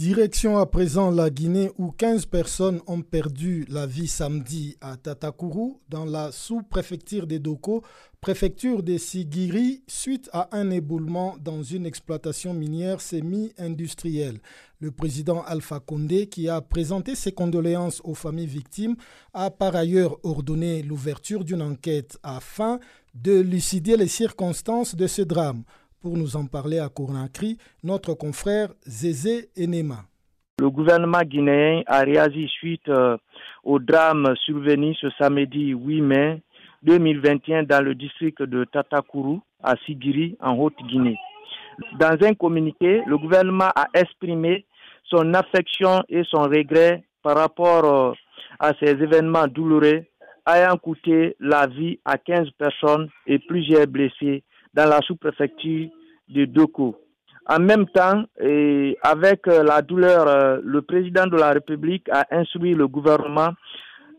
Direction à présent la Guinée où 15 personnes ont perdu la vie samedi à Tatakourou dans la sous-préfecture des Doko, préfecture des Sigiri, suite à un éboulement dans une exploitation minière semi-industrielle. Le président Alpha Condé, qui a présenté ses condoléances aux familles victimes, a par ailleurs ordonné l'ouverture d'une enquête afin de lucider les circonstances de ce drame. Pour nous en parler à Conakry, notre confrère Zézé Enema. Le gouvernement guinéen a réagi suite euh, au drame survenu ce samedi 8 mai 2021 dans le district de Tatakourou à Sigiri en Haute-Guinée. Dans un communiqué, le gouvernement a exprimé son affection et son regret par rapport euh, à ces événements douloureux ayant coûté la vie à 15 personnes et plusieurs blessés dans la sous-préfecture de Doko. En même temps, et avec euh, la douleur, euh, le président de la République a instruit le gouvernement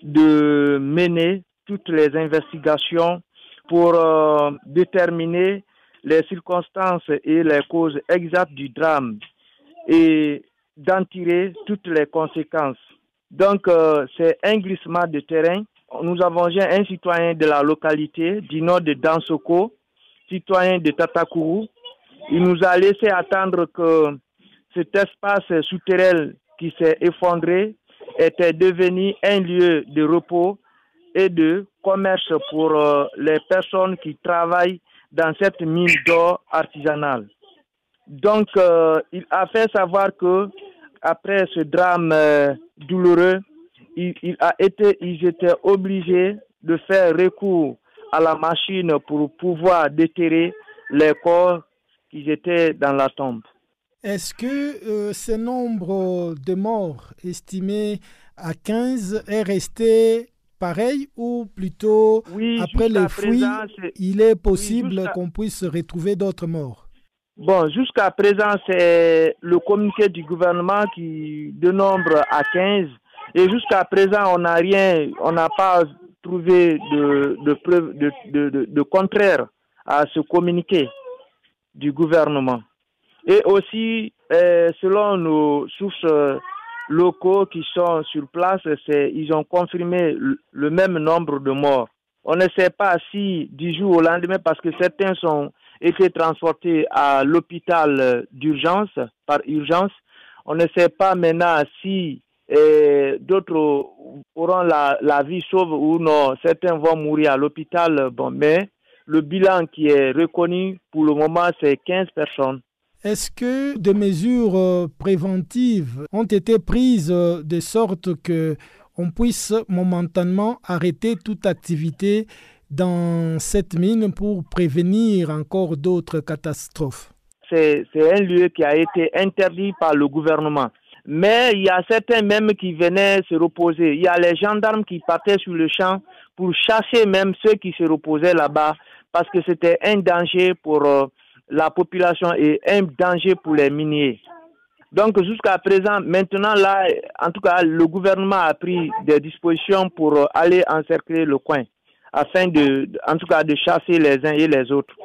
de mener toutes les investigations pour euh, déterminer les circonstances et les causes exactes du drame et d'en tirer toutes les conséquences. Donc, c'est un glissement de terrain. Nous avons un citoyen de la localité du nord de Dansoko citoyen de Tatakourou. Il nous a laissé attendre que cet espace souterrain qui s'est effondré était devenu un lieu de repos et de commerce pour euh, les personnes qui travaillent dans cette mine d'or artisanale. Donc, euh, il a fait savoir que après ce drame euh, douloureux, il, a été, ils étaient obligés de faire recours à la machine pour pouvoir déterrer les corps qui étaient dans la tombe. Est-ce que euh, ce nombre de morts estimé à 15 est resté pareil ou plutôt après les fouilles, il est possible qu'on puisse retrouver d'autres morts? Bon, jusqu'à présent, c'est le communiqué du gouvernement qui dénombre à 15 et jusqu'à présent, on n'a rien, on n'a pas trouver de, de de, de, de, contraire à ce communiqué du gouvernement. Et aussi, euh, selon nos sources euh, locaux qui sont sur place, ils ont confirmé le, même nombre de morts. On ne sait pas si du jour au lendemain, parce que certains sont été transportés à l'hôpital d'urgence, par urgence. On ne sait pas maintenant si et d'autres auront la, la, vie sauve ou non. Certains vont mourir à l'hôpital, bon, mais le bilan qui est reconnu pour le moment, c'est 15 personnes. Est-ce que des mesures euh, préventives ont été prises euh, de sorte que on puisse momentanément arrêter toute activité dans cette mine pour prévenir encore d'autres catastrophes? C'est un lieu qui a été interdit par le gouvernement. Mais il y a certains même qui venaient se reposer. Il y a les gendarmes qui partaient sur le champ pour chasser même ceux qui se reposaient là-bas parce que c'était un danger pour euh, la population et un danger pour les miniers. Donc jusqu'à présent, maintenant là, en tout cas, le gouvernement a pris des dispositions pour euh, aller encercler le coin afin de, en tout cas, de chasser les uns et les autres.